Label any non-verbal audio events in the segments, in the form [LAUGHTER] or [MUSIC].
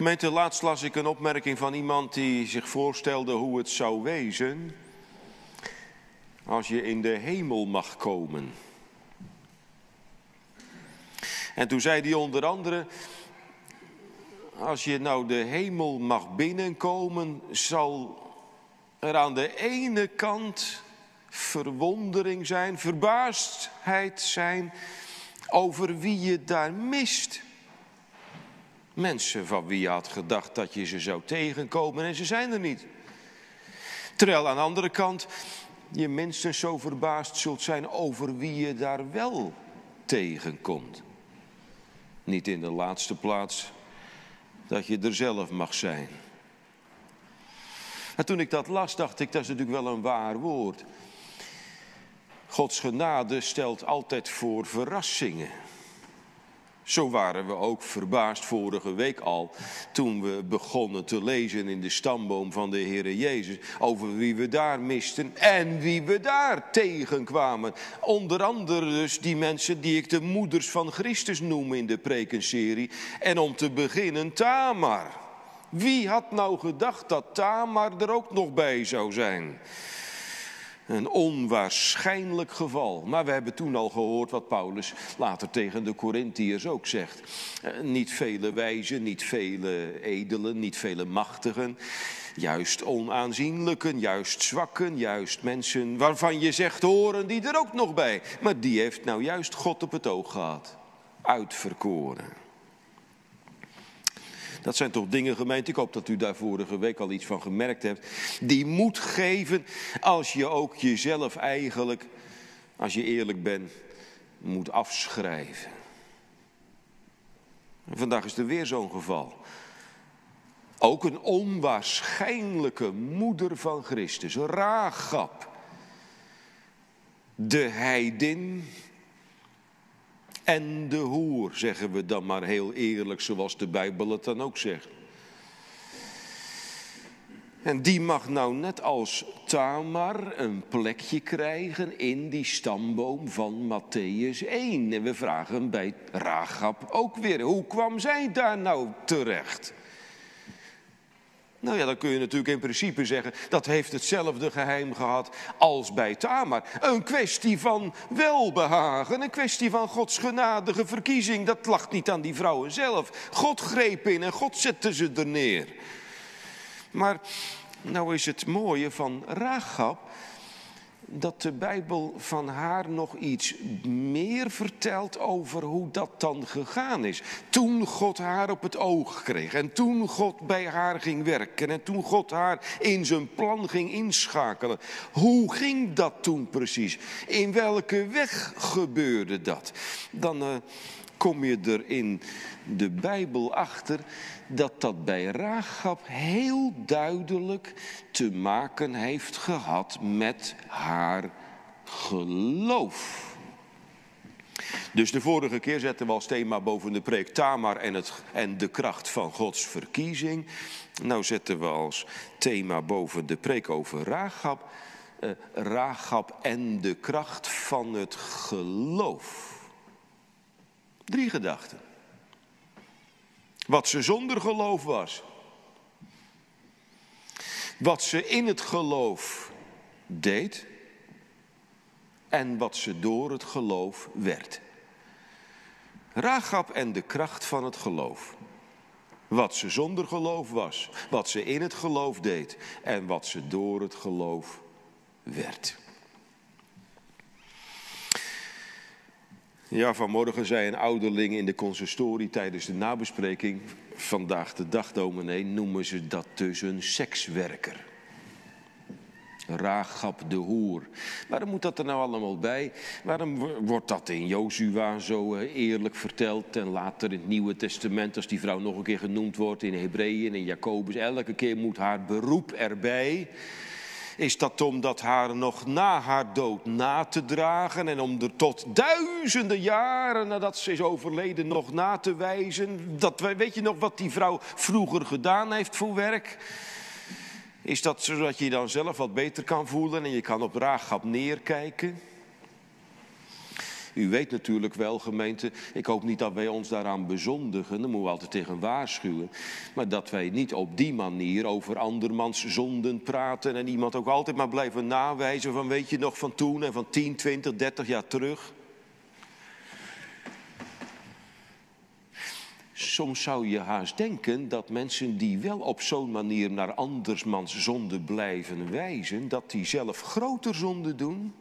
Gemeente, laatst las ik een opmerking van iemand die zich voorstelde hoe het zou wezen als je in de hemel mag komen. En toen zei hij onder andere, als je nou de hemel mag binnenkomen, zal er aan de ene kant verwondering zijn, verbaasdheid zijn over wie je daar mist. Mensen van wie je had gedacht dat je ze zou tegenkomen en ze zijn er niet. Terwijl aan de andere kant je minstens zo verbaasd zult zijn over wie je daar wel tegenkomt. Niet in de laatste plaats dat je er zelf mag zijn. En toen ik dat las, dacht ik, dat is natuurlijk wel een waar woord. Gods genade stelt altijd voor verrassingen. Zo waren we ook verbaasd vorige week al toen we begonnen te lezen in de stamboom van de Heer Jezus over wie we daar misten en wie we daar tegenkwamen. Onder andere dus die mensen die ik de moeders van Christus noem in de prekenserie. En om te beginnen Tamar. Wie had nou gedacht dat Tamar er ook nog bij zou zijn? Een onwaarschijnlijk geval. Maar we hebben toen al gehoord wat Paulus later tegen de Corinthiërs ook zegt. Eh, niet vele wijzen, niet vele edelen, niet vele machtigen. Juist onaanzienlijken, juist zwakken, juist mensen waarvan je zegt horen die er ook nog bij. Maar die heeft nou juist God op het oog gehad. Uitverkoren. Dat zijn toch dingen, gemeente, ik hoop dat u daar vorige week al iets van gemerkt hebt. Die moed geven als je ook jezelf eigenlijk, als je eerlijk bent, moet afschrijven. En vandaag is er weer zo'n geval. Ook een onwaarschijnlijke moeder van Christus, Ragab. De heidin en de hoer, zeggen we dan maar heel eerlijk, zoals de Bijbel het dan ook zegt. En die mag nou net als Tamar een plekje krijgen in die stamboom van Matthäus 1. En we vragen bij Ragab ook weer, hoe kwam zij daar nou terecht? Nou ja, dan kun je natuurlijk in principe zeggen, dat heeft hetzelfde geheim gehad als bij Tamar. Een kwestie van welbehagen, een kwestie van Gods genadige verkiezing. Dat lag niet aan die vrouwen zelf. God greep in en God zette ze er neer. Maar nou is het mooie van Rachab dat de Bijbel van haar nog iets meer vertelt over hoe dat dan gegaan is. Toen God haar op het oog kreeg en toen God bij haar ging werken en toen God haar in zijn plan ging inschakelen. Hoe ging dat toen precies? In welke weg gebeurde dat? Dan uh, kom je er in de Bijbel achter dat dat bij Rahab heel duidelijk te maken heeft gehad met haar geloof. Dus de vorige keer zetten we als thema boven de preek Tamar en, het, en de kracht van Gods verkiezing. Nou zetten we als thema boven de preek over Rahab, eh, en de kracht van het geloof. Drie gedachten. Wat ze zonder geloof was. Wat ze in het geloof deed. En wat ze door het geloof werd. Ragab en de kracht van het geloof. Wat ze zonder geloof was, wat ze in het geloof deed en wat ze door het geloof werd. Ja, vanmorgen zei een ouderling in de consistorie tijdens de nabespreking. Vandaag de dag, dominee, noemen ze dat dus een sekswerker. Raagap de hoer. Waarom moet dat er nou allemaal bij? Waarom wordt dat in Jozua zo eh, eerlijk verteld en later in het Nieuwe Testament, als die vrouw nog een keer genoemd wordt in Hebreeën en in Jacobus, elke keer moet haar beroep erbij. Is dat om dat haar nog na haar dood na te dragen en om er tot duizenden jaren nadat ze is overleden nog na te wijzen? Dat, weet je nog wat die vrouw vroeger gedaan heeft voor werk? Is dat zodat je je dan zelf wat beter kan voelen en je kan op Raagap neerkijken? U weet natuurlijk wel, gemeente, ik hoop niet dat wij ons daaraan bezondigen, daar moeten we altijd tegen waarschuwen. Maar dat wij niet op die manier over andermans zonden praten en iemand ook altijd maar blijven nawijzen van weet je nog van toen en van 10, 20, 30 jaar terug. Soms zou je haast denken dat mensen die wel op zo'n manier naar andersmans zonde blijven wijzen, dat die zelf groter zonde doen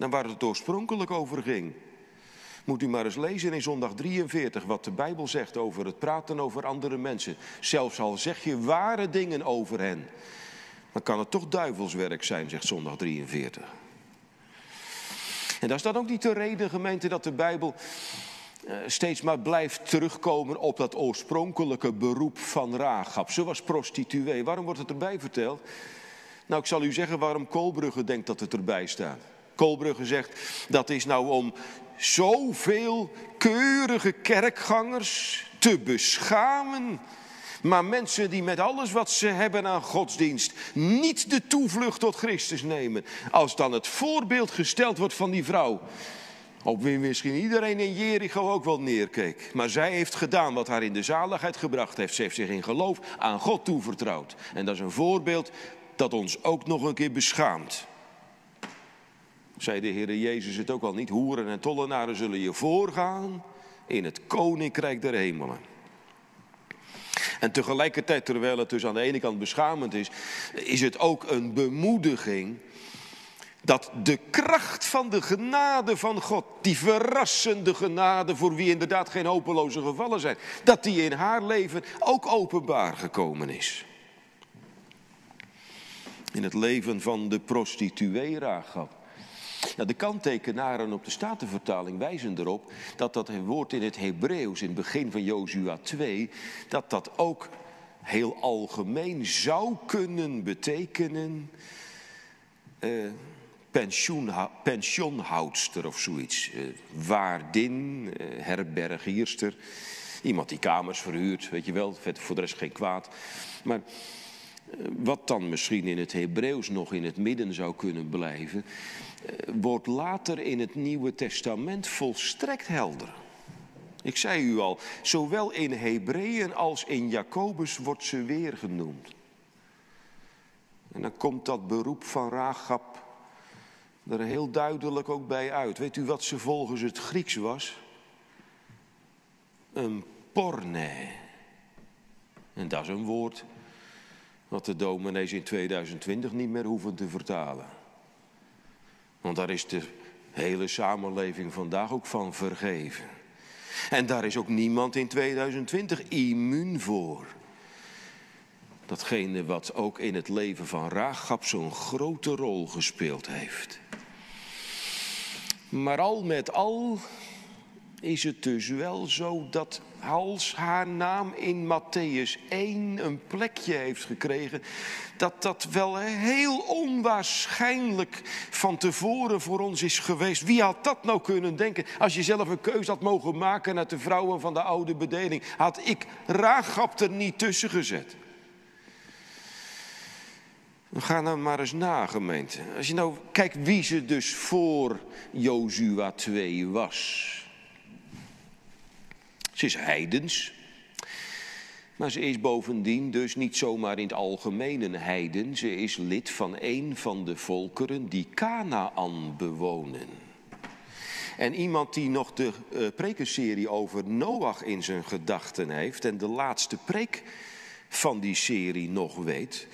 dan waar het oorspronkelijk over ging. Moet u maar eens lezen in zondag 43 wat de Bijbel zegt over het praten over andere mensen. Zelfs al zeg je ware dingen over hen, dan kan het toch duivelswerk zijn, zegt zondag 43. En daar staat ook niet de reden, gemeente, dat de Bijbel eh, steeds maar blijft terugkomen op dat oorspronkelijke beroep van Raagap. Ze was prostituee. Waarom wordt het erbij verteld? Nou, ik zal u zeggen waarom Koolbrugge denkt dat het erbij staat. Koolbrugge zegt dat is nou om zoveel keurige kerkgangers te beschamen. Maar mensen die met alles wat ze hebben aan godsdienst niet de toevlucht tot Christus nemen. Als dan het voorbeeld gesteld wordt van die vrouw op wie misschien iedereen in Jericho ook wel neerkeek. Maar zij heeft gedaan wat haar in de zaligheid gebracht heeft. Ze heeft zich in geloof aan God toevertrouwd. En dat is een voorbeeld dat ons ook nog een keer beschaamt. Zei de Heer Jezus het ook al niet? Hoeren en tollenaren zullen je voorgaan in het koninkrijk der hemelen. En tegelijkertijd, terwijl het dus aan de ene kant beschamend is, is het ook een bemoediging dat de kracht van de genade van God, die verrassende genade voor wie inderdaad geen hopeloze gevallen zijn, dat die in haar leven ook openbaar gekomen is. In het leven van de prostituee. Nou, de kanttekenaren op de Statenvertaling wijzen erop dat dat woord in het Hebreeuws, in het begin van Jozua 2, dat dat ook heel algemeen zou kunnen betekenen. Uh, pensioenhoudster of zoiets. Uh, waardin, uh, herbergierster. Iemand die kamers verhuurt, weet je wel, voor de rest geen kwaad. Maar wat dan misschien in het Hebreeuws nog in het midden zou kunnen blijven, wordt later in het Nieuwe Testament volstrekt helder. Ik zei u al, zowel in Hebreeën als in Jacobus wordt ze weer genoemd. En dan komt dat beroep van Ragab er heel duidelijk ook bij uit. Weet u wat ze volgens het Grieks was? Een porne. En dat is een woord wat de dominees in 2020 niet meer hoeven te vertalen. Want daar is de hele samenleving vandaag ook van vergeven. En daar is ook niemand in 2020 immuun voor. Datgene wat ook in het leven van Raagap zo'n grote rol gespeeld heeft. Maar al met al is het dus wel zo dat als haar naam in Matthäus 1 een plekje heeft gekregen, dat dat wel heel onwaarschijnlijk van tevoren voor ons is geweest. Wie had dat nou kunnen denken? Als je zelf een keuze had mogen maken uit de vrouwen van de oude bedeling, had ik Raagap er niet tussen gezet. Ga nou maar eens na, gemeente. Als je nou kijkt wie ze dus voor Jozua 2 was. Ze is heidens. Maar ze is bovendien dus niet zomaar in het algemeen een heiden. Ze is lid van een van de volkeren die Canaan bewonen. En iemand die nog de uh, prekenserie over Noach in zijn gedachten heeft en de laatste preek van die serie nog weet,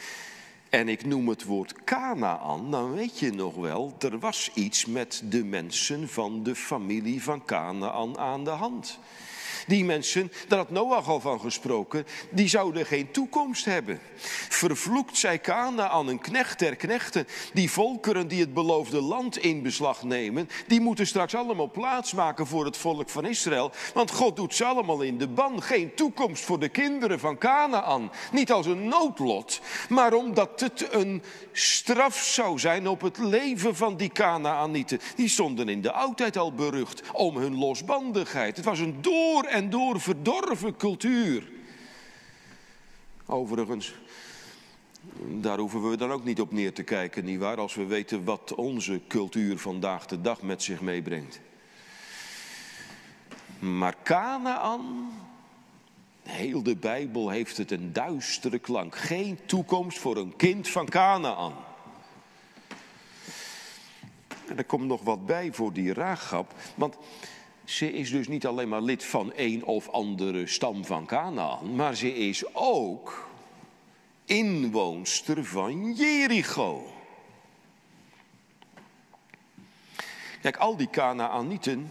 en ik noem het woord Canaan, dan weet je nog wel, er was iets met de mensen van de familie van Canaan aan de hand. Die mensen, daar had Noach al van gesproken, die zouden geen toekomst hebben. Vervloekt zij aan een knecht der knechten. Die volkeren die het beloofde land in beslag nemen, die moeten straks allemaal plaatsmaken voor het volk van Israël. Want God doet ze allemaal in de ban. Geen toekomst voor de kinderen van Canaan. Niet als een noodlot, maar omdat het een straf zou zijn op het leven van die Canaanieten. Die stonden in de oudheid al berucht om hun losbandigheid. Het was een door en door verdorven cultuur. Overigens, Daar hoeven we dan ook niet op neer te kijken, nietwaar? Als we weten wat onze cultuur vandaag de dag met zich meebrengt. Maar Canaan, heel de Bijbel heeft het een duistere klank. Geen toekomst voor een kind van Canaan. En er komt nog wat bij voor die Ragab, want ze is dus niet alleen maar lid van een of andere stam van Canaan, maar ze is ook inwoonster van Jericho. Kijk, al die Canaanieten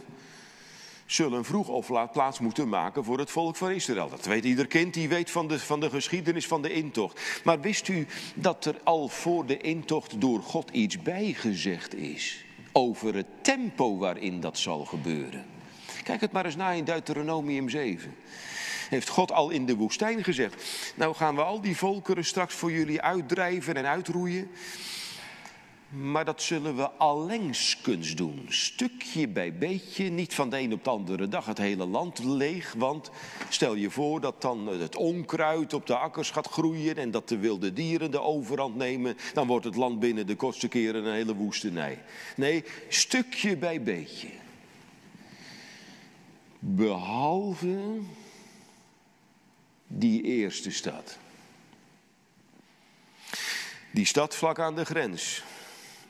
zullen vroeg of laat plaats moeten maken voor het volk van Israël. Dat weet ieder kind die weet van de, van de geschiedenis van de intocht. Maar wist u dat er al voor de intocht door God iets bijgezegd is over het tempo waarin dat zal gebeuren? Kijk het maar eens na in Deuteronomium 7 heeft God al in de woestijn gezegd. Nou gaan we al die volkeren straks voor jullie uitdrijven en uitroeien. Maar dat zullen we allengskens doen, stukje bij beetje, niet van de een op de andere dag het hele land leeg. Want stel je voor dat dan het onkruid op de akkers gaat groeien en dat de wilde dieren de overhand nemen, dan wordt het land binnen de kortste keren een hele woestenij. Nee, stukje bij beetje. Behalve die eerste stad. Die stad vlak aan de grens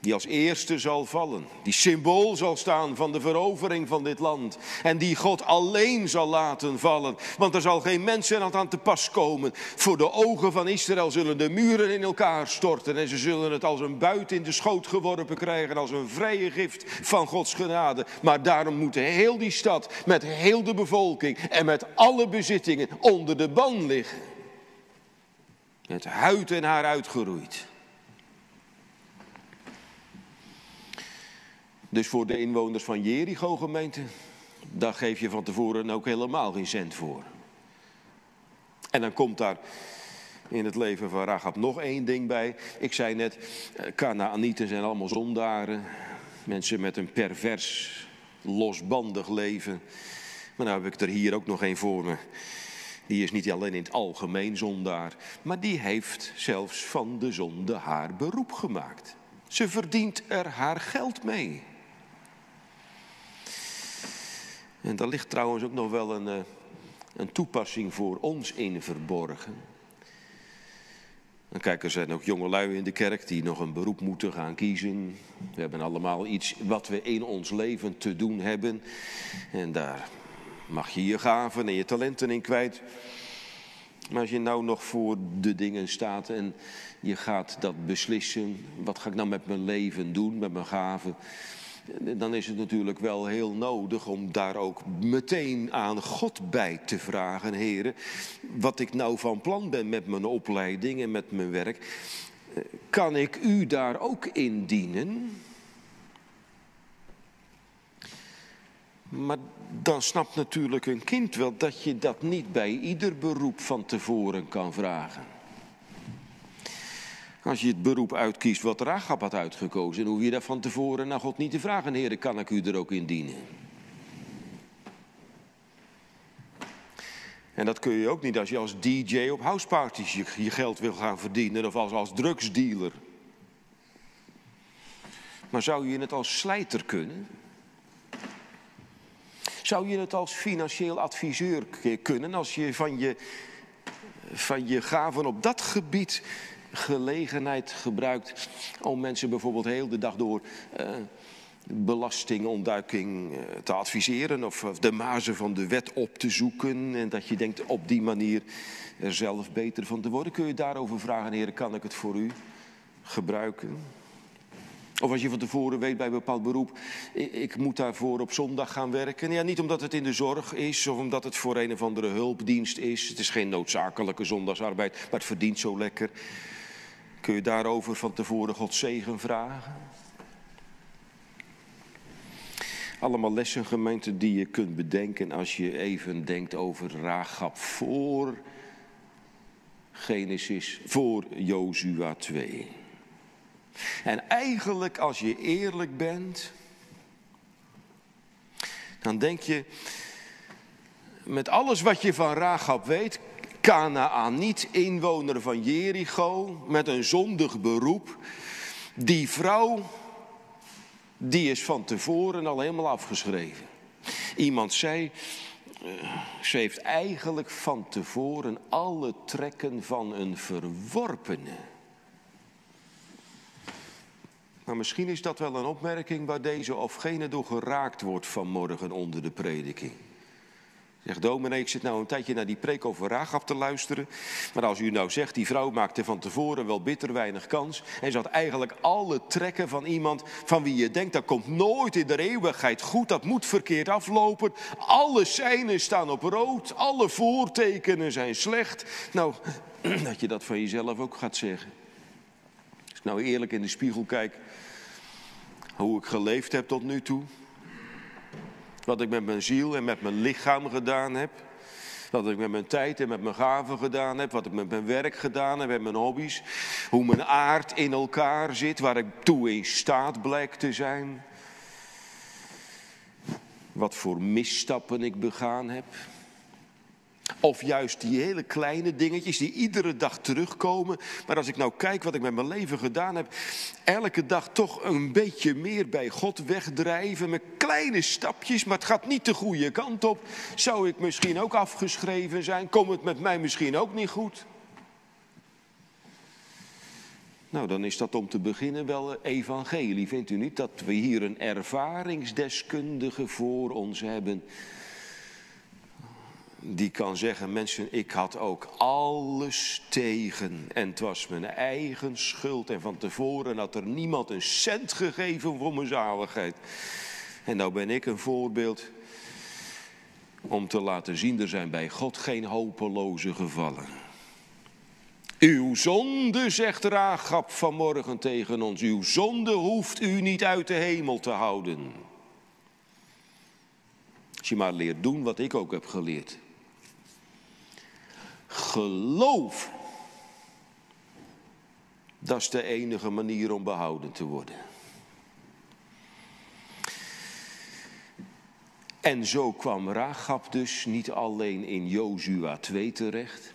die als eerste zal vallen, die symbool zal staan van de verovering van dit land en die God alleen zal laten vallen, want er zal geen mensen aan te pas komen. Voor de ogen van Israël zullen de muren in elkaar storten en ze zullen het als een buit in de schoot geworpen krijgen, als een vrije gift van Gods genade. Maar daarom moet heel die stad met heel de bevolking en met alle bezittingen onder de ban liggen. Met huid en haar uitgeroeid. Dus voor de inwoners van Jericho gemeente, daar geef je van tevoren ook helemaal geen cent voor. En dan komt daar in het leven van Rahab nog één ding bij. Ik zei net, Canaanieten zijn allemaal zondaren. Mensen met een pervers, losbandig leven. Maar nou heb ik er hier ook nog één voor me. Die is niet alleen in het algemeen zondaar, maar die heeft zelfs van de zonde haar beroep gemaakt. Ze verdient er haar geld mee. En daar ligt trouwens ook nog wel een, eh, een toepassing voor ons in verborgen. Dan kijk, er zijn ook jongelui in de kerk die nog een beroep moeten gaan kiezen. We hebben allemaal iets wat we in ons leven te doen hebben. En daar mag je je gaven en je talenten in kwijt. Maar als je nou nog voor de dingen staat en je gaat dat beslissen. Wat ga ik nou met mijn leven doen, met mijn gaven? Dan is het natuurlijk wel heel nodig om daar ook meteen aan God bij te vragen, heren. Wat ik nou van plan ben met mijn opleiding en met mijn werk, kan ik u daar ook in dienen? Maar dan snapt natuurlijk een kind wel dat je dat niet bij ieder beroep van tevoren kan vragen. Als je het beroep uitkiest wat Rachab had uitgekozen, dan hoef je daar van tevoren naar God niet te vragen, heren, kan ik u er ook in dienen? En dat kun je ook niet als je als DJ op houseparties je, je geld wil gaan verdienen of als, als drugsdealer. Maar zou je het als slijter kunnen? Zou je het als financieel adviseur kunnen als je van je, van je gaven op dat gebied gelegenheid gebruikt om mensen bijvoorbeeld heel de dag door uh, belastingontduiking uh, te adviseren of, of de mazen van de wet op te zoeken en dat je denkt op die manier er zelf beter van te worden. Kun je daarover vragen, heren, kan ik het voor u gebruiken? Of als je van tevoren weet bij een bepaald beroep, ik moet daarvoor op zondag gaan werken. Ja, niet omdat het in de zorg is of omdat het voor een of andere hulpdienst is. Het is geen noodzakelijke zondagsarbeid, maar het verdient zo lekker. Kun je daarover van tevoren God zegen vragen? Allemaal lessen, gemeente, die je kunt bedenken als je even denkt over Ragab voor Genesis, voor Jozua 2. En eigenlijk, als je eerlijk bent, dan denk je, met alles wat je van Ragab weet, Kanaaniet, inwoner van Jericho, met een zondig beroep. Die vrouw, die is van tevoren al helemaal afgeschreven. Iemand zei, eh, ze heeft eigenlijk van tevoren alle trekken van een verworpene. Maar misschien is dat wel een opmerking waar deze of gene door geraakt wordt vanmorgen onder de prediking. Zegt dominee, ik zit nou een tijdje naar die preek over Raagaf te luisteren. Maar als u nou zegt, die vrouw maakte van tevoren wel bitter weinig kans. En had eigenlijk alle trekken van iemand van wie je denkt, dat komt nooit in de eeuwigheid goed. Dat moet verkeerd aflopen. Alle seinen staan op rood. Alle voortekenen zijn slecht. Nou, [CLEARS THROAT] dat je dat van jezelf ook gaat zeggen. Als ik nou eerlijk in de spiegel kijk, hoe ik geleefd heb tot nu toe. Wat ik met mijn ziel en met mijn lichaam gedaan heb. Wat ik met mijn tijd en met mijn gaven gedaan heb. Wat ik met mijn werk gedaan heb, met mijn hobby's. Hoe mijn aard in elkaar zit, waar ik toe in staat blijkt te zijn. Wat voor misstappen ik begaan heb. Of juist die hele kleine dingetjes die iedere dag terugkomen. Maar als ik nou kijk wat ik met mijn leven gedaan heb. Elke dag toch een beetje meer bij God wegdrijven. Met kleine stapjes, maar het gaat niet de goede kant op. Zou ik misschien ook afgeschreven zijn? Komt het met mij misschien ook niet goed? Nou, dan is dat om te beginnen wel evangelie. Vindt u niet dat we hier een ervaringsdeskundige voor ons hebben? Die kan zeggen, mensen, ik had ook alles tegen. En het was mijn eigen schuld. En van tevoren had er niemand een cent gegeven voor mijn zaligheid. En nou ben ik een voorbeeld om te laten zien, er zijn bij God geen hopeloze gevallen. Uw zonde, zegt Raagap vanmorgen tegen ons, uw zonde hoeft u niet uit de hemel te houden. Als je maar leert doen wat ik ook heb geleerd. Geloof. Dat is de enige manier om behouden te worden. En zo kwam Rahab dus niet alleen in Jozua 2 terecht,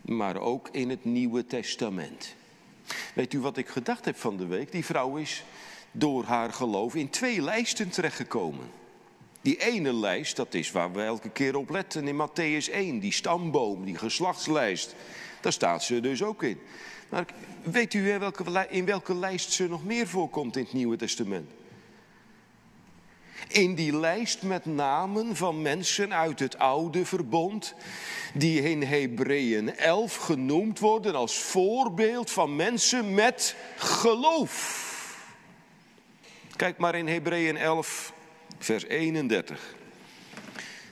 maar ook in het Nieuwe Testament. Weet u wat ik gedacht heb van de week? Die vrouw is door haar geloof in twee lijsten terechtgekomen. Die ene lijst, dat is waar we elke keer op letten in Matthäus 1, die stamboom, die geslachtslijst. Daar staat ze dus ook in. Maar weet u in welke lijst ze nog meer voorkomt in het Nieuwe Testament? In die lijst met namen van mensen uit het oude verbond, die in Hebreeën 11 genoemd worden als voorbeeld van mensen met geloof. Kijk maar in Hebreeën 11, vers 31.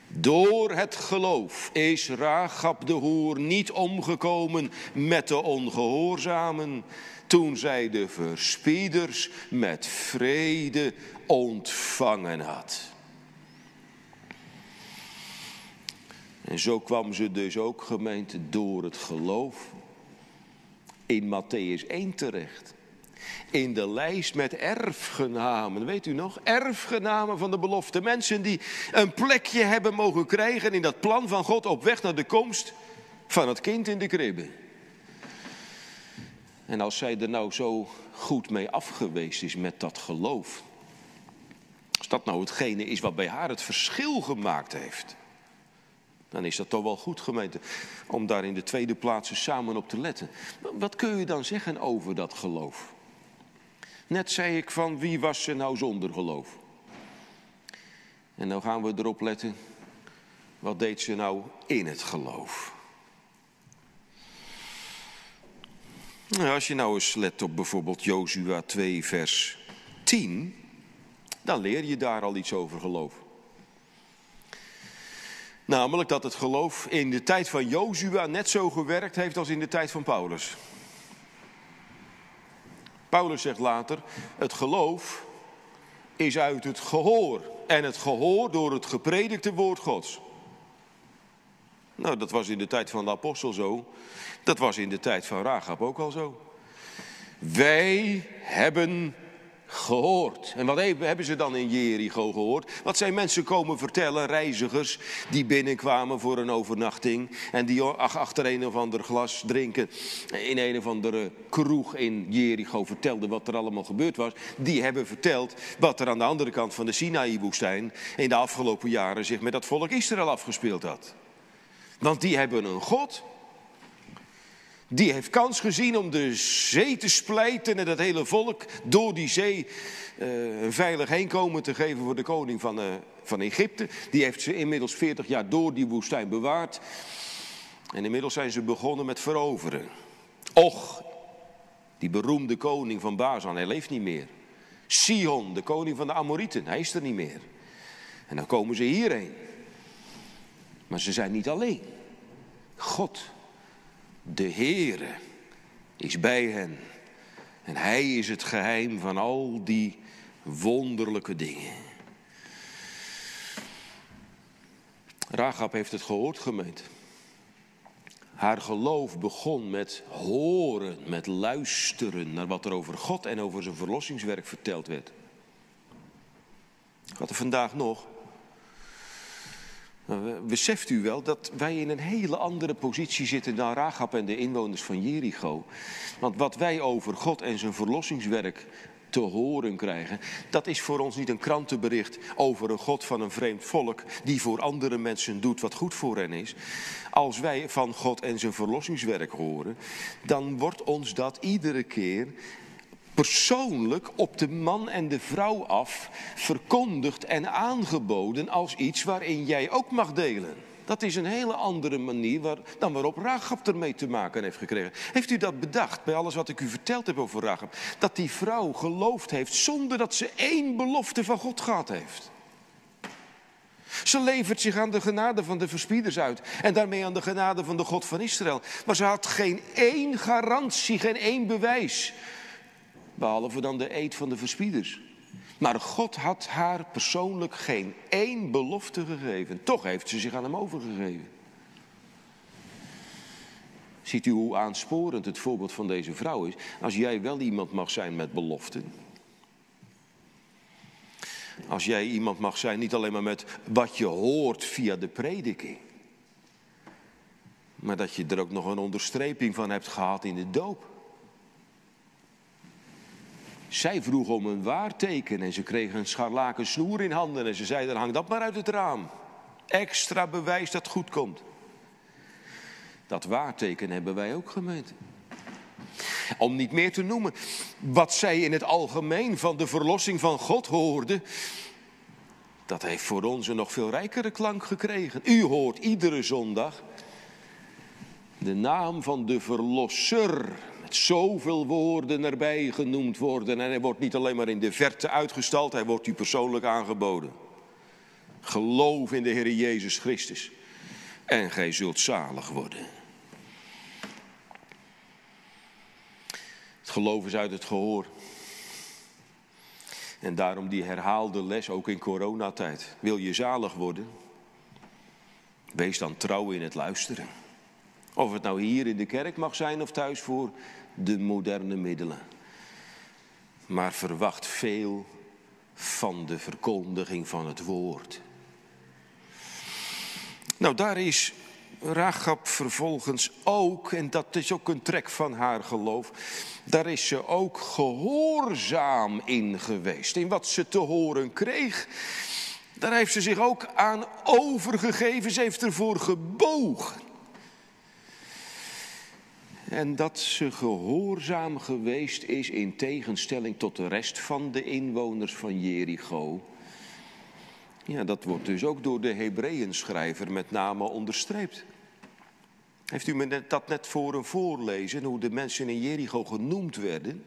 Door het geloof is Ragab de hoer niet omgekomen met de ongehoorzamen, toen zij de verspieders met vrede ontvangen had. En zo kwam ze dus ook gemeente door het geloof in Matthäus 1 terecht in de lijst met erfgenamen. Weet u nog? Erfgenamen van de belofte. Mensen die een plekje hebben mogen krijgen in dat plan van God op weg naar de komst van het kind in de kribbe. En als zij er nou zo goed mee afgeweest is met dat geloof. Als dat nou hetgene is wat bij haar het verschil gemaakt heeft. Dan is dat toch wel goed, gemeente, om daar in de tweede plaats samen op te letten. Wat kun je dan zeggen over dat geloof? Net zei ik van wie was ze nou zonder geloof? En nou gaan we erop letten. Wat deed ze nou in het geloof? Nou, als je nou eens let op bijvoorbeeld Jozua 2 vers 10, dan leer je daar al iets over geloof. Namelijk dat het geloof in de tijd van Jozua net zo gewerkt heeft als in de tijd van Paulus. Paulus zegt later, het geloof is uit het gehoor. En het gehoor door het gepredikte woord Gods. Nou, dat was in de tijd van de apostel zo. Dat was in de tijd van Rahab ook al zo. Wij hebben gehoord. En wat hebben ze dan in Jericho gehoord? Wat zijn mensen komen vertellen, reizigers die binnenkwamen voor een overnachting en die achter een of ander glas drinken in een of andere kroeg in Jericho vertelden wat er allemaal gebeurd was. Die hebben verteld wat er aan de andere kant van de Sinaï-woestijn in de afgelopen jaren zich met dat volk Israël afgespeeld had. Want die hebben een God die heeft kans gezien om de zee te splijten en het hele volk door die zee uh, een veilig heenkomen te geven voor de koning van, uh, van Egypte. Die heeft ze inmiddels 40 jaar door die woestijn bewaard. En inmiddels zijn ze begonnen met veroveren. Och, die beroemde koning van Bazan, hij leeft niet meer. Sion, de koning van de Amorieten, hij is er niet meer. En dan komen ze hierheen. Maar ze zijn niet alleen. God de Heere is bij hen. En Hij is het geheim van al die wonderlijke dingen. Rahab heeft het gehoord, gemeente. Haar geloof begon met horen, met luisteren naar wat er over God en over zijn verlossingswerk verteld werd. Gaat er vandaag nog beseft u wel dat wij in een hele andere positie zitten dan Rahab en de inwoners van Jericho. Want wat wij over God en zijn verlossingswerk te horen krijgen. Dat is voor ons niet een krantenbericht over een God van een vreemd volk die voor andere mensen doet wat goed voor hen is. Als wij van God en zijn verlossingswerk horen, dan wordt ons dat iedere keer persoonlijk op de man en de vrouw af verkondigd en aangeboden als iets waarin jij ook mag delen. Dat is een hele andere manier dan waarop Rachab ermee te maken heeft gekregen. Heeft u dat bedacht bij alles wat ik u verteld heb over Rachab? Dat die vrouw geloofd heeft zonder dat ze één belofte van God gehad heeft. Ze levert zich aan de genade van de verspieders uit. En daarmee aan de genade van de God van Israël. Maar ze had geen één garantie, geen één bewijs Behalve dan de eed van de verspieders. Maar God had haar persoonlijk geen één belofte gegeven. Toch heeft ze zich aan hem overgegeven. Ziet u hoe aansporend het voorbeeld van deze vrouw is? Als jij wel iemand mag zijn met beloften. Als jij iemand mag zijn, niet alleen maar met wat je hoort via de prediking. Maar dat je er ook nog een onderstreping van hebt gehad in de doop. Zij vroeg om een waarteken en ze kregen een scharlaken snoer in handen en ze zeiden hang dat maar uit het raam. Extra bewijs dat goed komt. Dat waarteken hebben wij ook gemeend. Om niet meer te noemen wat zij in het algemeen van de verlossing van God hoorden. Dat heeft voor ons een nog veel rijkere klank gekregen. U hoort iedere zondag de naam van de Verlosser zoveel woorden erbij genoemd worden. En hij wordt niet alleen maar in de verte uitgestald, hij wordt u persoonlijk aangeboden. Geloof in de Heer Jezus Christus en gij zult zalig worden. Het geloof is uit het gehoor. En daarom die herhaalde les, ook in coronatijd. Wil je zalig worden? Wees dan trouw in het luisteren. Of het nou hier in de kerk mag zijn of thuis voor de moderne middelen. Maar verwacht veel van de verkondiging van het woord. Nou, daar is Rachab vervolgens ook, en dat is ook een trek van haar geloof, daar is ze ook gehoorzaam in geweest. In wat ze te horen kreeg, daar heeft ze zich ook aan overgegeven. Ze heeft ervoor gebogen. En dat ze gehoorzaam geweest is in tegenstelling tot de rest van de inwoners van Jericho. Ja, dat wordt dus ook door de Hebreeënschrijver met name onderstreept. Heeft u me dat net voor een voorlezen, hoe de mensen in Jericho genoemd werden?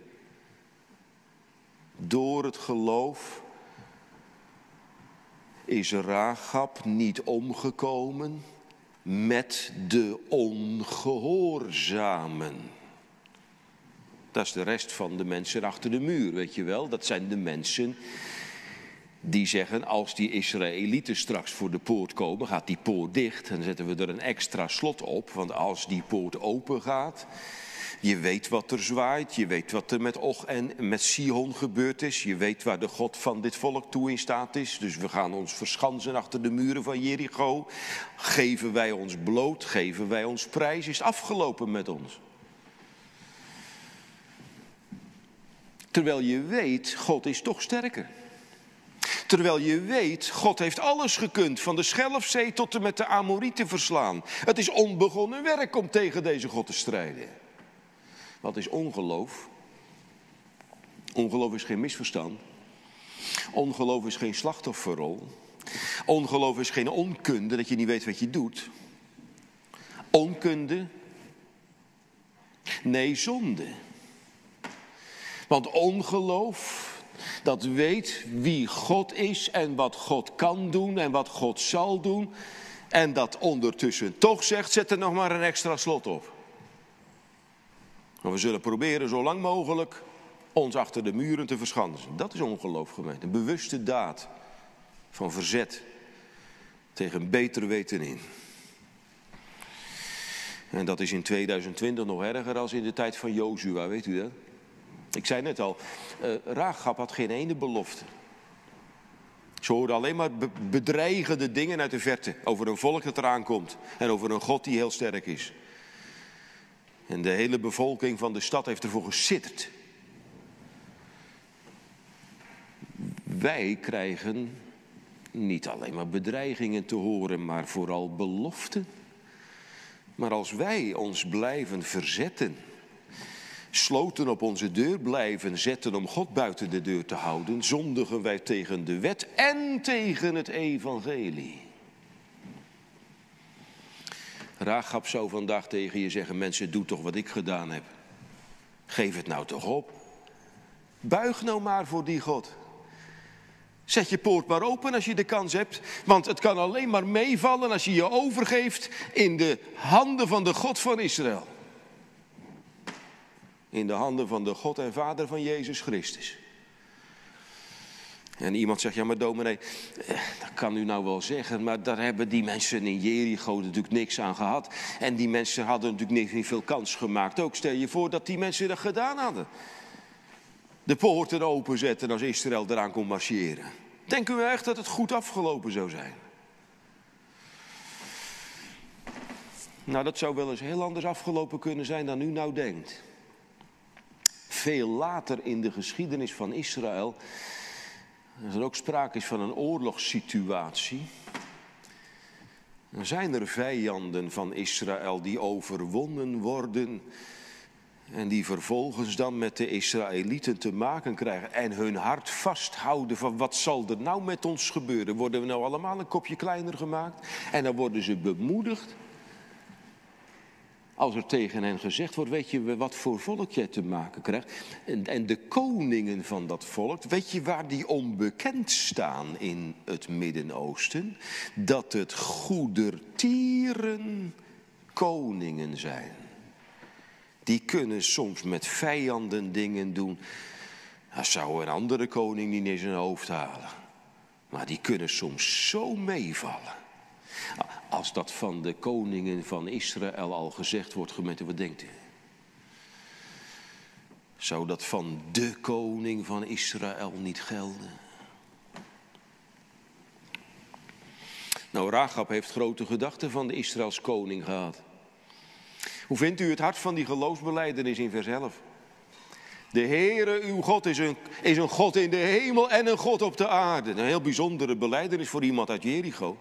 Door het geloof is niet omgekomen met de ongehoorzamen. Dat is de rest van de mensen achter de muur, weet je wel. Dat zijn de mensen Die zeggen, als die Israëlieten straks voor de poort komen, gaat die poort dicht. Dan zetten we er een extra slot op. Want als die poort open gaat, je weet wat er zwaait, je weet wat er met Och en met Sihon gebeurd is. Je weet waar de God van dit volk toe in staat is. Dus we gaan ons verschansen achter de muren van Jericho. Geven wij ons bloot, geven wij ons prijs, is afgelopen met ons. Terwijl je weet, God is toch sterker. Terwijl je weet, God heeft alles gekund, van de Schelfzee tot en met de Amorieten verslaan. Het is onbegonnen werk om tegen deze God te strijden. Wat is ongeloof? Ongeloof is geen misverstand. Ongeloof is geen slachtofferrol. Ongeloof is geen onkunde, dat je niet weet wat je doet. Onkunde? Nee, zonde. Want ongeloof, dat weet wie God is en wat God kan doen en wat God zal doen. En dat ondertussen toch zegt, zet er nog maar een extra slot op. Maar we zullen proberen zo lang mogelijk ons achter de muren te verschansen. Dat is ongeloof gemeente. Een bewuste daad van verzet tegen beter weten in. En dat is in 2020 nog erger dan in de tijd van Jozua, weet u dat? Ik zei net al, uh, Raagap had geen ene belofte. Ze hoorden alleen maar bedreigende dingen uit de verte. Over een volk dat eraan komt. En over een God die heel sterk is. En de hele bevolking van de stad heeft ervoor gesitterd. Wij krijgen niet alleen maar bedreigingen te horen, maar vooral beloften. Maar als wij ons blijven verzetten, sloten op onze deur blijven zetten om God buiten de deur te houden, zondigen wij tegen de wet en tegen het evangelie. Raagap zou vandaag tegen je zeggen, mensen, doe toch wat ik gedaan heb. Geef het nou toch op. Buig nou maar voor die God. Zet je poort maar open als je de kans hebt. Want het kan alleen maar meevallen als je je overgeeft in de handen van de God van Israël. In de handen van de God en Vader van Jezus Christus. En iemand zegt, ja maar dominee, eh, dat kan u nou wel zeggen, maar daar hebben die mensen in Jericho natuurlijk niks aan gehad. En die mensen hadden natuurlijk niet veel kans gemaakt. Ook stel je voor dat die mensen dat gedaan hadden. De poorten openzetten als Israël eraan kon marcheren. Denken we echt dat het goed afgelopen zou zijn? Nou, dat zou wel eens heel anders afgelopen kunnen zijn dan u nou denkt. Veel later in de geschiedenis van Israël als er ook sprake is van een oorlogssituatie, dan zijn er vijanden van Israël die overwonnen worden en die vervolgens dan met de Israëlieten te maken krijgen en hun hart vasthouden van wat zal er nou met ons gebeuren? Worden we nou allemaal een kopje kleiner gemaakt? En dan worden ze bemoedigd als er tegen hen gezegd wordt, weet je wat voor volk je te maken krijgt? En, en de koningen van dat volk, weet je waar die onbekend staan in het Midden-Oosten? Dat het goedertieren koningen zijn. Die kunnen soms met vijanden dingen doen. Dat zou een andere koning niet in zijn hoofd halen. Maar die kunnen soms zo meevallen. Als dat van de koningen van Israël al gezegd wordt, gemeente, wat denkt u? Zou dat van de koning van Israël niet gelden? Nou, Rahab heeft grote gedachten van de Israëls koning gehad. Hoe vindt u het hart van die geloofsbeleidenis in vers 11? De Heere, uw God, is een, is een God in de hemel en een God op de aarde. Een heel bijzondere beleidenis voor iemand uit Jericho.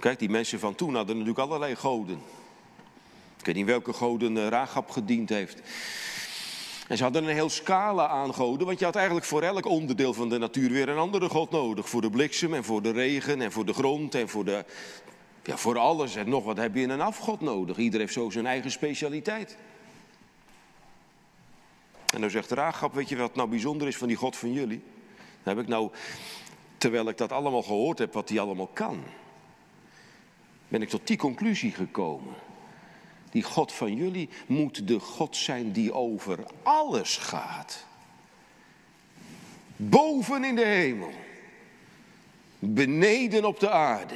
Kijk, die mensen van toen hadden natuurlijk allerlei goden. Ik weet niet welke goden uh, Rahab gediend heeft. En ze hadden een heel scala aan goden, want je had eigenlijk voor elk onderdeel van de natuur weer een andere god nodig. Voor de bliksem en voor de regen en voor de grond en voor, de, ja, voor alles en nog wat heb je een afgod nodig. Ieder heeft zo zijn eigen specialiteit. En dan zegt Rahab, weet je wat nou bijzonder is van die God van jullie? Dan heb ik nou, terwijl ik dat allemaal gehoord heb, wat hij allemaal kan ben ik tot die conclusie gekomen. Die God van jullie moet de God zijn die over alles gaat. Boven in de hemel. Beneden op de aarde.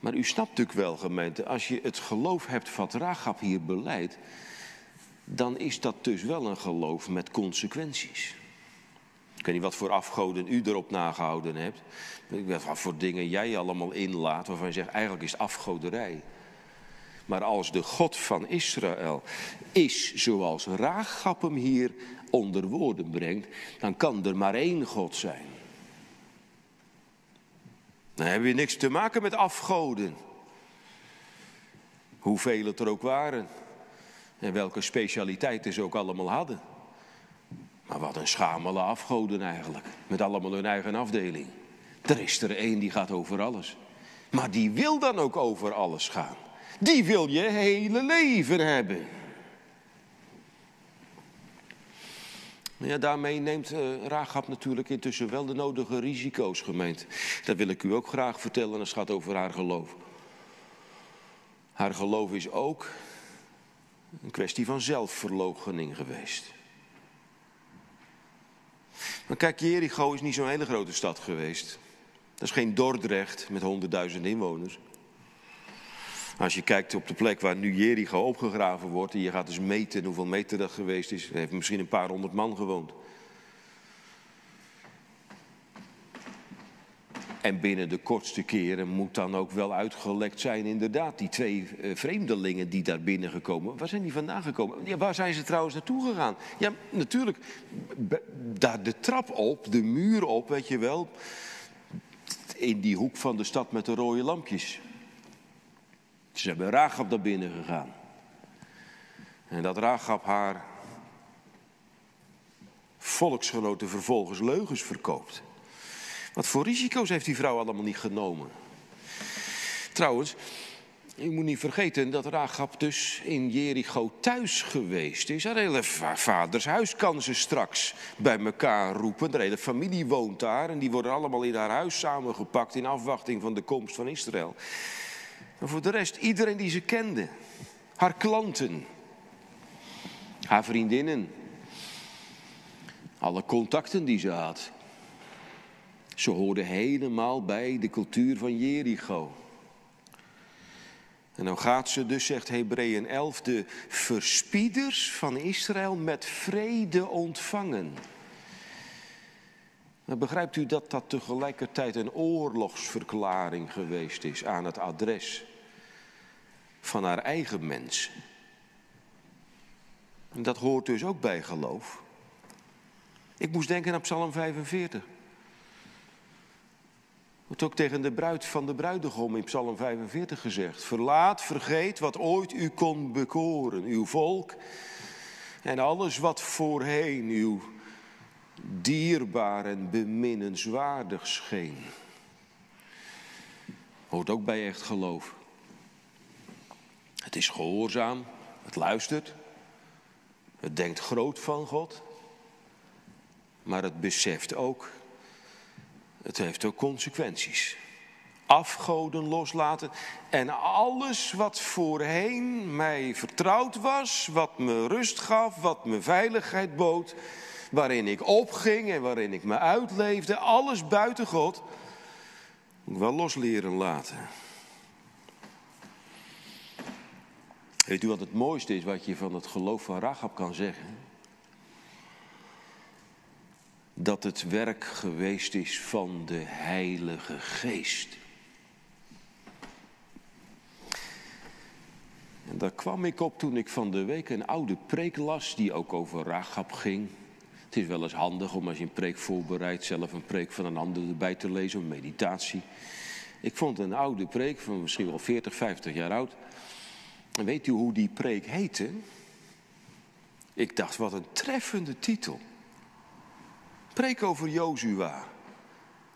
Maar u snapt natuurlijk wel, gemeente, als je het geloof hebt wat Ragab hier beleidt, dan is dat dus wel een geloof met consequenties. Ik weet niet wat voor afgoden u erop nagehouden hebt. Ik wat voor dingen jij allemaal inlaat waarvan je zegt, eigenlijk is het afgoderij. Maar als de God van Israël is zoals Raagap hem hier onder woorden brengt, dan kan er maar één God zijn. Dan hebben we niks te maken met afgoden. Hoeveel het er ook waren. En welke specialiteiten ze ook allemaal hadden. Maar wat een schamele afgoden eigenlijk. Met allemaal hun eigen afdeling. Er is er één die gaat over alles. Maar die wil dan ook over alles gaan. Die wil je hele leven hebben. Ja, daarmee neemt uh, natuurlijk intussen wel de nodige risico's gemeend. Dat wil ik u ook graag vertellen als het gaat over haar geloof. Haar geloof is ook een kwestie van zelfverloochening geweest. Maar kijk, Jericho is niet zo'n hele grote stad geweest. Dat is geen Dordrecht met honderdduizend inwoners. Als je kijkt op de plek waar nu Jericho opgegraven wordt en je gaat dus meten hoeveel meter dat geweest is, heeft misschien een paar honderd man gewoond. En binnen de kortste keren moet dan ook wel uitgelekt zijn, inderdaad, die twee eh, vreemdelingen die daar binnengekomen. Waar zijn die vandaan gekomen? Ja, waar zijn ze trouwens naartoe gegaan? Ja, natuurlijk, daar de trap op, de muur op, weet je wel. In die hoek van de stad met de rode lampjes. Ze hebben Ragab daar binnen gegaan. En dat Ragab haar volksgenoten vervolgens leugens verkoopt. Wat voor risico's heeft die vrouw allemaal niet genomen? Trouwens, je moet niet vergeten dat Ragab dus in Jericho thuis geweest is. Haar hele vaders huis kan ze straks bij elkaar roepen. De hele familie woont daar en die worden allemaal in haar huis samengepakt in afwachting van de komst van Israël. En voor de rest, iedereen die ze kende. Haar klanten. Haar vriendinnen. Alle contacten die ze had. Ze hoorden helemaal bij de cultuur van Jericho. En dan gaat ze dus, zegt Hebreeën 11, de verspieders van Israël met vrede ontvangen. Maar begrijpt u dat dat tegelijkertijd een oorlogsverklaring geweest is aan het adres van haar eigen mensen? En dat hoort dus ook bij geloof. Ik moest denken aan Psalm 45. Wordt ook tegen de bruid van de bruidegom in Psalm 45 gezegd. Verlaat, vergeet wat ooit u kon bekoren, uw volk. En alles wat voorheen uw dierbaar en beminnenswaardig scheen. Hoort ook bij echt geloof. Het is gehoorzaam, het luistert, het denkt groot van God, maar het beseft ook het heeft ook consequenties. Afgoden loslaten en alles wat voorheen mij vertrouwd was, wat me rust gaf, wat me veiligheid bood, waarin ik opging en waarin ik me uitleefde, alles buiten God, moet ik wel los leren laten. Weet u wat het mooiste is wat je van het geloof van Rachab kan zeggen? Dat het werk geweest is van de Heilige Geest. En daar kwam ik op toen ik van de week een oude preek las die ook over Ragab ging. Het is wel eens handig om als je een preek voorbereidt zelf een preek van een ander erbij te lezen, een meditatie. Ik vond een oude preek van misschien wel 40, 50 jaar oud. En weet u hoe die preek heette? Ik dacht, wat een treffende titel. Preek over Jozua.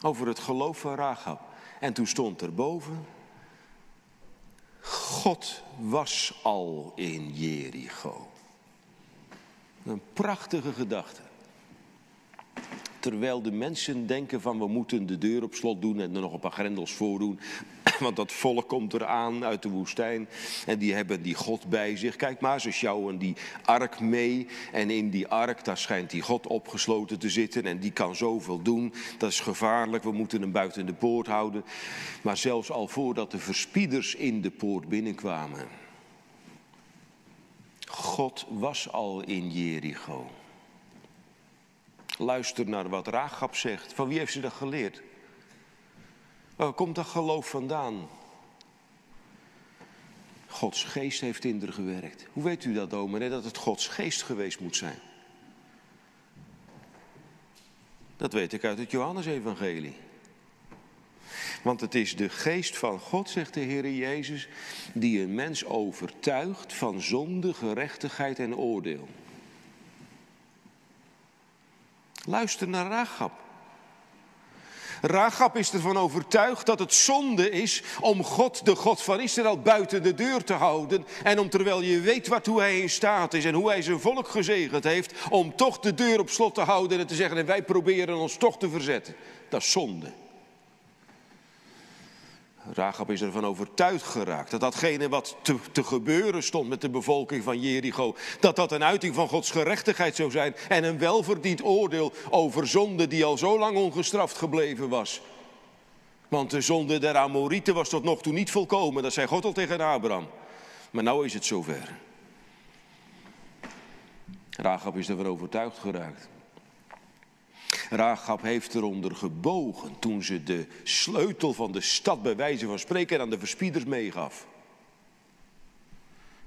Over het geloof van Rahab. En toen stond er boven. God was al in Jericho. Een prachtige gedachte. Terwijl de mensen denken van we moeten de deur op slot doen en er nog een paar grendels voordoen. [CLEARS THROAT] Want dat volk komt eraan uit de woestijn en die hebben die God bij zich. Kijk maar, ze sjouwen die ark mee en in die ark daar schijnt die God opgesloten te zitten en die kan zoveel doen. Dat is gevaarlijk, we moeten hem buiten de poort houden. Maar zelfs al voordat de verspieders in de poort binnenkwamen. God was al in Jericho. Luister naar wat Raagap zegt. Van wie heeft ze dat geleerd? Waar komt dat geloof vandaan? Gods geest heeft in gewerkt. Hoe weet u dat, dominee, dat het Gods geest geweest moet zijn? Dat weet ik uit het Johannesevangelie. Want het is de geest van God, zegt de Heer Jezus, die een mens overtuigt van zonde, gerechtigheid en oordeel. Luister naar Rachab. Rachab is ervan overtuigd dat het zonde is om God, de God van Israël, buiten de deur te houden. En om terwijl je weet waartoe hij in staat is en hoe hij zijn volk gezegend heeft, om toch de deur op slot te houden en te zeggen en wij proberen ons toch te verzetten. Dat is zonde. Rahab is ervan overtuigd geraakt dat datgene wat te, te, gebeuren stond met de bevolking van Jericho, dat dat een uiting van Gods gerechtigheid zou zijn en een welverdiend oordeel over zonde die al zo lang ongestraft gebleven was. Want de zonde der Amorieten was tot nog toe niet volkomen, dat zei God al tegen Abraham. Maar nu is het zover. Rahab is ervan overtuigd geraakt. Rahab heeft eronder gebogen toen ze de sleutel van de stad bij wijze van spreken aan de verspieders meegaf.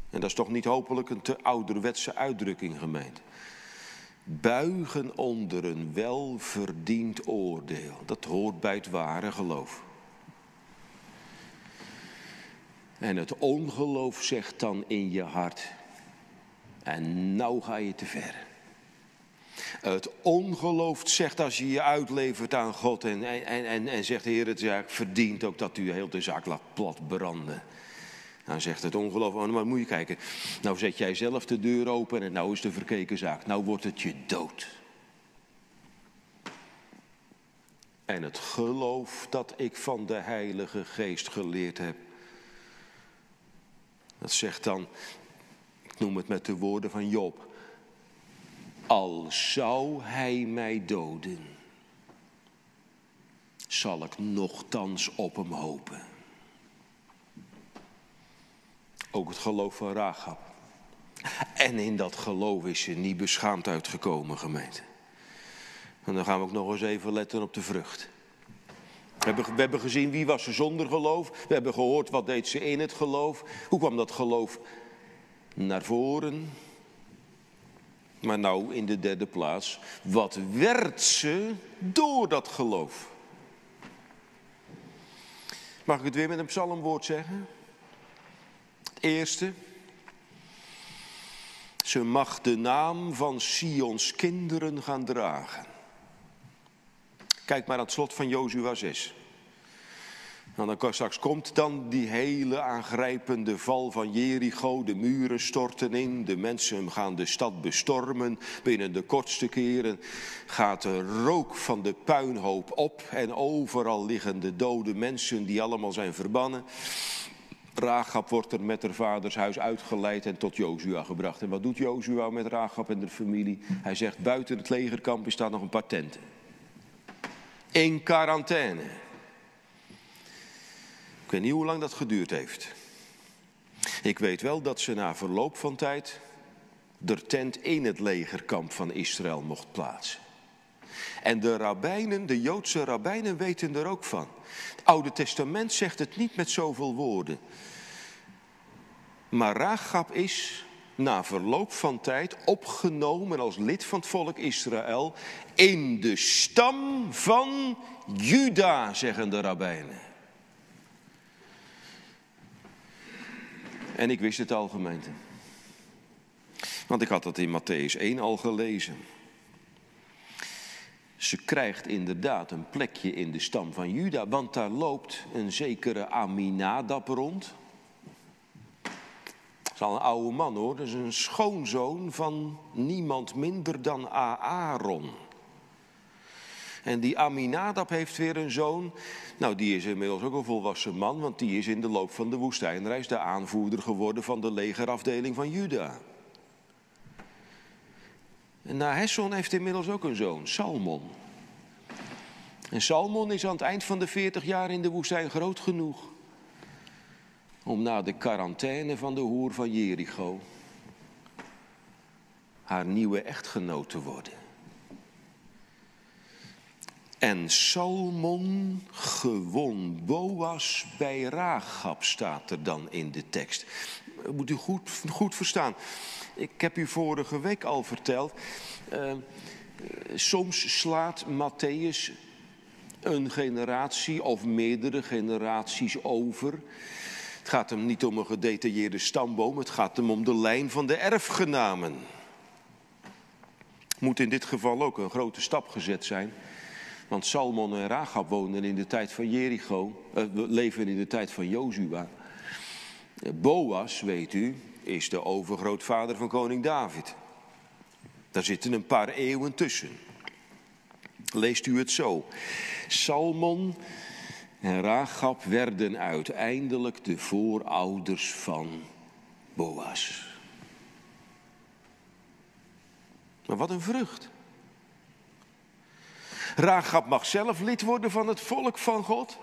En dat is toch niet hopelijk een te ouderwetse uitdrukking, gemeend. Buigen onder een welverdiend oordeel. Dat hoort bij het ware geloof. En het ongeloof zegt dan in je hart. En nou ga je te ver. Het ongeloof zegt als je je uitlevert aan God en, en, en, en zegt, Heer, het is verdient ook dat u heel de zaak laat plat branden. Dan zegt het ongeloof, oh, maar moet je kijken, nou zet jij zelf de deur open en nou is de verkeken zaak, nou wordt het je dood. En het geloof dat ik van de Heilige Geest geleerd heb, dat zegt dan, ik noem het met de woorden van Job, al zou hij mij doden, zal ik nochtans op hem hopen. Ook het geloof van Rahab. En in dat geloof is ze niet beschaamd uitgekomen, gemeente. En dan gaan we ook nog eens even letten op de vrucht. We hebben, we hebben gezien wie was ze zonder geloof. We hebben gehoord wat deed ze in het geloof. Hoe kwam dat geloof naar voren? Maar nou in de derde plaats, wat werd ze door dat geloof? Mag ik het weer met een psalmwoord zeggen? Het eerste. Ze mag de naam van Sions kinderen gaan dragen. Kijk maar aan het slot van Jozua 6. Nou, dan straks komt dan die hele aangrijpende val van Jericho. De muren storten in, de mensen gaan de stad bestormen. Binnen de kortste keren gaat de rook van de puinhoop op. En overal liggen de dode mensen die allemaal zijn verbannen. Rahab wordt er met haar vaders huis uitgeleid en tot Jozua gebracht. En wat doet Jozua met Rahab en de familie? Hij zegt, buiten het legerkamp staat nog een paar tenten. In quarantaine. Ik weet niet hoe lang dat geduurd heeft. Ik weet wel dat ze na verloop van tijd de tent in het legerkamp van Israël mocht plaatsen. En de rabbijnen, de Joodse rabbijnen weten er ook van. Het Oude Testament zegt het niet met zoveel woorden. Maar Rachab is na verloop van tijd opgenomen als lid van het volk Israël in de stam van Juda, zeggen de rabbijnen. En ik wist het al, gemeente. Want ik had dat in Matthäus 1 al gelezen. Ze krijgt inderdaad een plekje in de stam van Juda, want daar loopt een zekere Aminadab rond. Dat is al een oude man hoor, dat is een schoonzoon van niemand minder dan Aaron. En die Aminadab heeft weer een zoon. Nou, die is inmiddels ook een volwassen man, want die is in de loop van de woestijnreis de aanvoerder geworden van de legerafdeling van Juda. En Nahesson heeft inmiddels ook een zoon, Salmon. En Salmon is aan het eind van de 40 jaar in de woestijn groot genoeg om na de quarantaine van de hoer van Jericho haar nieuwe echtgenoot te worden. En Salmon gewon Boas bij Raagap, staat er dan in de tekst. Moet u goed, goed verstaan. Ik heb u vorige week al verteld. Uh, soms slaat Matthäus een generatie of meerdere generaties over. Het gaat hem niet om een gedetailleerde stamboom, het gaat hem om de lijn van de erfgenamen. Moet in dit geval ook een grote stap gezet zijn. Want Salmon en Rahab woonden in de tijd van Jericho, uh, leven in de tijd van Jozua. Boas, weet u, is de overgrootvader van koning David. Daar zitten een paar eeuwen tussen. Leest u het zo. Salmon en Rahab werden uiteindelijk de voorouders van Boas. Maar wat een vrucht. Rahab mag zelf lid worden van het volk van God.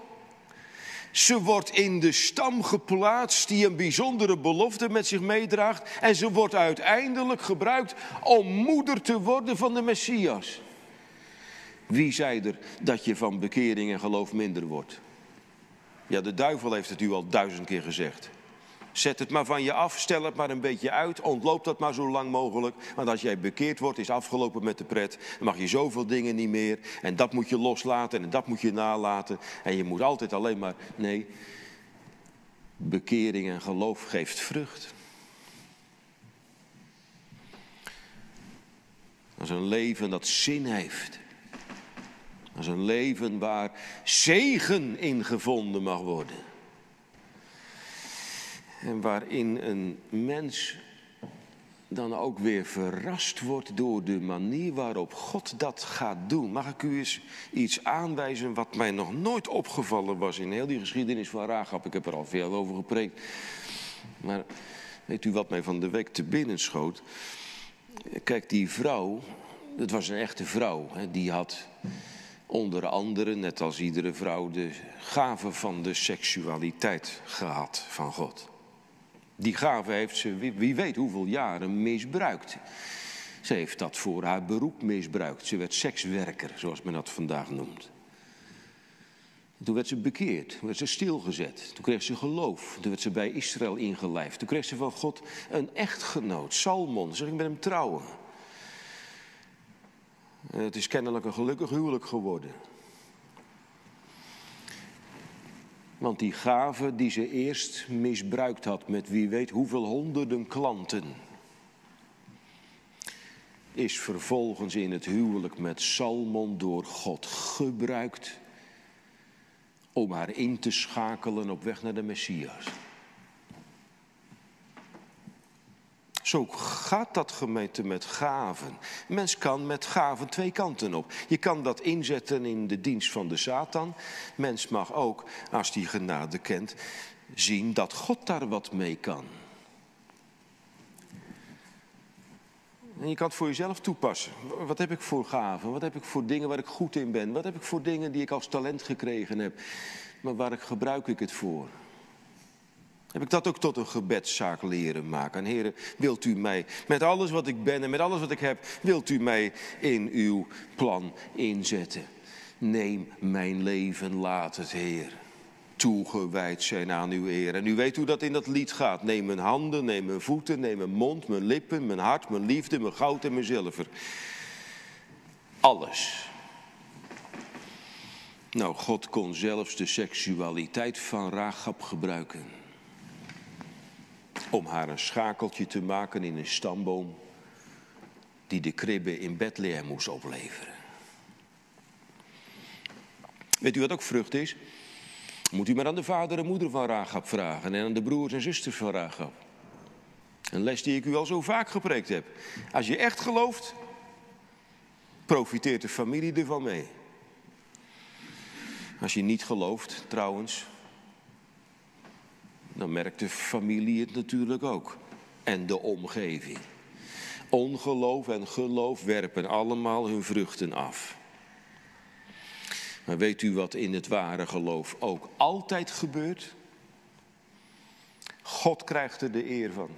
Ze wordt in de stam geplaatst die een bijzondere belofte met zich meedraagt. En ze wordt uiteindelijk gebruikt om moeder te worden van de Messias. Wie zei er dat je van bekering en geloof minder wordt? Ja, de duivel heeft het u al duizend keer gezegd. Zet het maar van je af, stel het maar een beetje uit, ontloop dat maar zo lang mogelijk. Want als jij bekeerd wordt, is afgelopen met de pret. Dan mag je zoveel dingen niet meer. En dat moet je loslaten en dat moet je nalaten. En je moet altijd alleen maar. Nee, bekering en geloof geeft vrucht. Dat is een leven dat zin heeft. Dat is een leven waar zegen in gevonden mag worden. En waarin een mens dan ook weer verrast wordt door de manier waarop God dat gaat doen. Mag ik u eens iets aanwijzen wat mij nog nooit opgevallen was in heel die geschiedenis van Rahab? Ik heb er al veel over gepreekt. Maar weet u wat mij van de week te binnen schoot? Kijk, die vrouw, dat was een echte vrouw, die had onder andere, net als iedere vrouw, de gave van de seksualiteit gehad van God. Die gave heeft ze, wie weet hoeveel jaren, misbruikt. Ze heeft dat voor haar beroep misbruikt. Ze werd sekswerker, zoals men dat vandaag noemt. Toen werd ze bekeerd, toen werd ze stilgezet, toen kreeg ze geloof, toen werd ze bij Israël ingelijfd. Toen kreeg ze van God een echtgenoot, Salmon, zeg ik met hem trouwen. het is kennelijk een gelukkig huwelijk geworden. Want die gave die ze eerst misbruikt had met wie weet hoeveel honderden klanten, is vervolgens in het huwelijk met Salmon door God gebruikt om haar in te schakelen op weg naar de Messias. Zo gaat dat gemeente met gaven. Mens kan met gaven twee kanten op. Je kan dat inzetten in de dienst van de Satan. Mens mag ook, als die genade kent, zien dat God daar wat mee kan. En je kan het voor jezelf toepassen. Wat heb ik voor gaven? Wat heb ik voor dingen waar ik goed in ben? Wat heb ik voor dingen die ik als talent gekregen heb? Maar waar gebruik ik het voor? Heb ik dat ook tot een gebedszaak leren maken. En heren, wilt u mij met alles wat ik ben en met alles wat ik heb, wilt u mij in uw plan inzetten. Neem mijn leven, laat het, Heer, toegewijd zijn aan uw eer. En u weet hoe dat in dat lied gaat. Neem mijn handen, neem mijn voeten, neem mijn mond, mijn lippen, mijn hart, mijn liefde, mijn goud en mijn zilver. Alles. Nou, God kon zelfs de seksualiteit van Rahab gebruiken om haar een schakeltje te maken in een stamboom die de kribbe in Bethlehem moest opleveren. Weet u wat ook vrucht is? Moet u maar aan de vader en moeder van Rahab vragen en aan de broers en zusters van Rahab. Een les die ik u al zo vaak gepreekt heb. Als je echt gelooft, profiteert de familie ervan mee. Als je niet gelooft, trouwens, dan merkt de familie het natuurlijk ook. En de omgeving. Ongeloof en geloof werpen allemaal hun vruchten af. Maar weet u wat in het ware geloof ook altijd gebeurt? God krijgt er de eer van.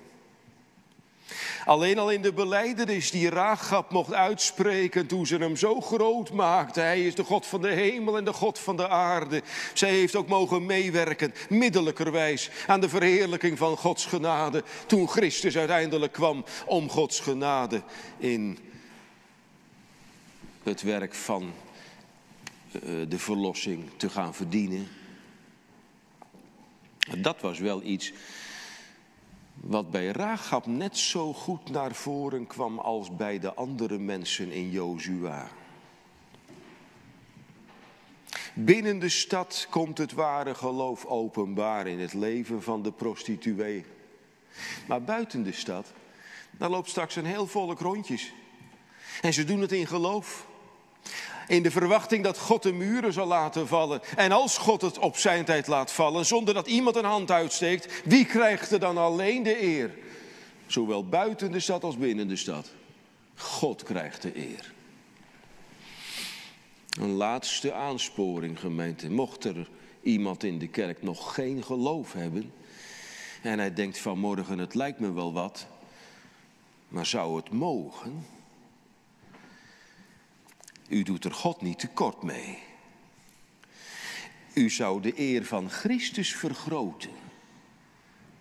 Alleen al in de beleidenis die Raagap mocht uitspreken toen ze hem zo groot maakte. Hij is de God van de hemel en de God van de aarde. Zij heeft ook mogen meewerken, middelijkerwijs, aan de verheerlijking van Gods genade. Toen Christus uiteindelijk kwam om Gods genade in het werk van eh, de verlossing te gaan verdienen. Dat was wel iets wat bij Rahab net zo goed naar voren kwam als bij de andere mensen in Jozua. Binnen de stad komt het ware geloof openbaar in het leven van de prostituee. Maar buiten de stad, daar loopt straks een heel volk rondjes. En ze doen het in geloof. In de verwachting dat God de muren zal laten vallen. En als God het op zijn tijd laat vallen, zonder dat iemand een hand uitsteekt, wie krijgt er dan alleen de eer? Zowel buiten de stad als binnen de stad. God krijgt de eer. Een laatste aansporing, gemeente. Mocht er iemand in de kerk nog geen geloof hebben. En hij denkt vanmorgen, het lijkt me wel wat. Maar zou het mogen? U doet er God niet tekort mee. U zou de eer van Christus vergroten.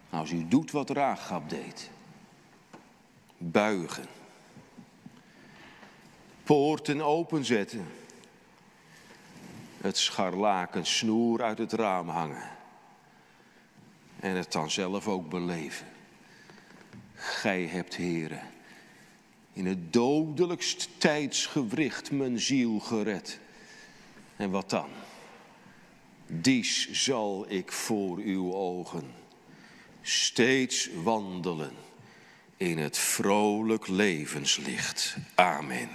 Als u doet wat Raagap deed. Buigen. Poorten openzetten. Het scharlaken snoer uit het raam hangen. En het dan zelf ook beleven. Gij hebt heren in het dodelijkst tijdsgewricht mijn ziel gered. En wat dan? Dies zal ik voor uw ogen steeds wandelen in het vrolijk levenslicht. Amen.